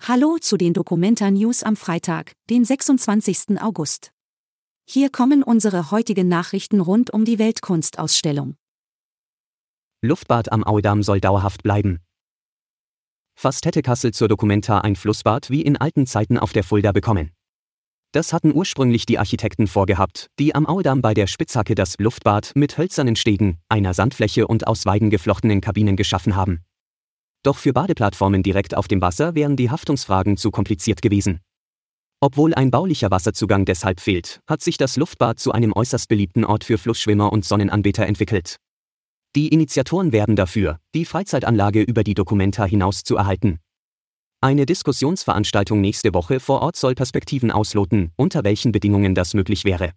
Hallo zu den Documenta News am Freitag, den 26. August. Hier kommen unsere heutigen Nachrichten rund um die Weltkunstausstellung. Luftbad am Auedam soll dauerhaft bleiben. Fast hätte Kassel zur Documenta ein Flussbad wie in alten Zeiten auf der Fulda bekommen. Das hatten ursprünglich die Architekten vorgehabt, die am Auedam bei der Spitzhacke das Luftbad mit hölzernen Stegen, einer Sandfläche und aus Weiden geflochtenen Kabinen geschaffen haben. Doch für Badeplattformen direkt auf dem Wasser wären die Haftungsfragen zu kompliziert gewesen. Obwohl ein baulicher Wasserzugang deshalb fehlt, hat sich das Luftbad zu einem äußerst beliebten Ort für Flussschwimmer und Sonnenanbeter entwickelt. Die Initiatoren werben dafür, die Freizeitanlage über die Dokumenta hinaus zu erhalten. Eine Diskussionsveranstaltung nächste Woche vor Ort soll Perspektiven ausloten, unter welchen Bedingungen das möglich wäre.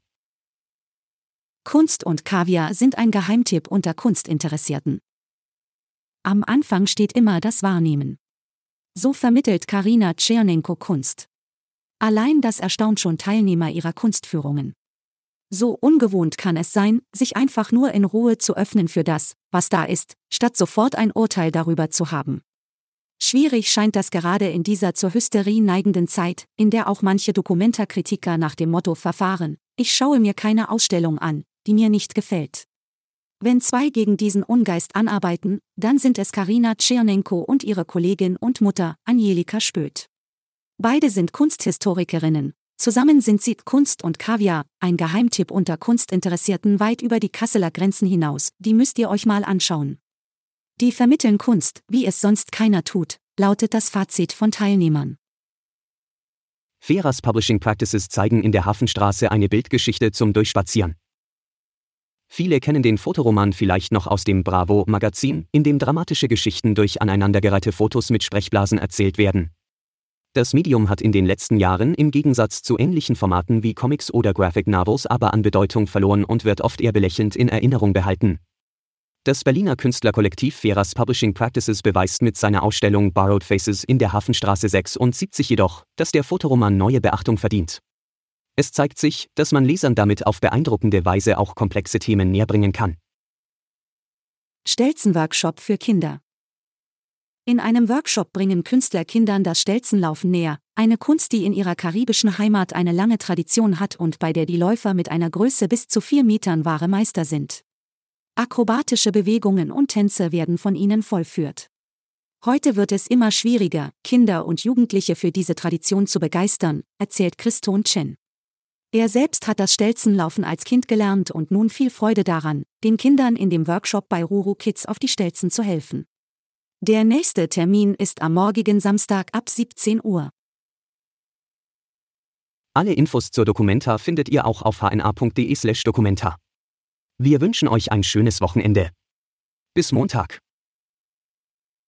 Kunst und Kaviar sind ein Geheimtipp unter Kunstinteressierten. Am Anfang steht immer das Wahrnehmen. So vermittelt Karina Tschernenko Kunst. Allein das erstaunt schon Teilnehmer ihrer Kunstführungen. So ungewohnt kann es sein, sich einfach nur in Ruhe zu öffnen für das, was da ist, statt sofort ein Urteil darüber zu haben. Schwierig scheint das gerade in dieser zur Hysterie neigenden Zeit, in der auch manche Dokumentarkritiker nach dem Motto verfahren, ich schaue mir keine Ausstellung an, die mir nicht gefällt. Wenn zwei gegen diesen Ungeist anarbeiten, dann sind es Karina Tschernenko und ihre Kollegin und Mutter, Angelika Spöth. Beide sind Kunsthistorikerinnen. Zusammen sind sie Kunst und Kaviar, ein Geheimtipp unter Kunstinteressierten weit über die Kasseler Grenzen hinaus, die müsst ihr euch mal anschauen. Die vermitteln Kunst, wie es sonst keiner tut, lautet das Fazit von Teilnehmern. Feras Publishing Practices zeigen in der Hafenstraße eine Bildgeschichte zum Durchspazieren. Viele kennen den Fotoroman vielleicht noch aus dem Bravo-Magazin, in dem dramatische Geschichten durch aneinandergereihte Fotos mit Sprechblasen erzählt werden. Das Medium hat in den letzten Jahren im Gegensatz zu ähnlichen Formaten wie Comics oder Graphic Novels aber an Bedeutung verloren und wird oft eher belächelnd in Erinnerung behalten. Das Berliner Künstlerkollektiv Veras Publishing Practices beweist mit seiner Ausstellung Borrowed Faces in der Hafenstraße 76 jedoch, dass der Fotoroman neue Beachtung verdient. Es zeigt sich, dass man Lesern damit auf beeindruckende Weise auch komplexe Themen näherbringen kann. Stelzen-Workshop für Kinder. In einem Workshop bringen Künstler Kindern das Stelzenlaufen näher, eine Kunst, die in ihrer karibischen Heimat eine lange Tradition hat und bei der die Läufer mit einer Größe bis zu vier Metern wahre Meister sind. Akrobatische Bewegungen und Tänze werden von ihnen vollführt. Heute wird es immer schwieriger, Kinder und Jugendliche für diese Tradition zu begeistern, erzählt Christon Chen. Er selbst hat das Stelzenlaufen als Kind gelernt und nun viel Freude daran, den Kindern in dem Workshop bei Ruru Kids auf die Stelzen zu helfen. Der nächste Termin ist am morgigen Samstag ab 17 Uhr. Alle Infos zur Dokumenta findet ihr auch auf hna.de/dokumenta. Wir wünschen euch ein schönes Wochenende. Bis Montag.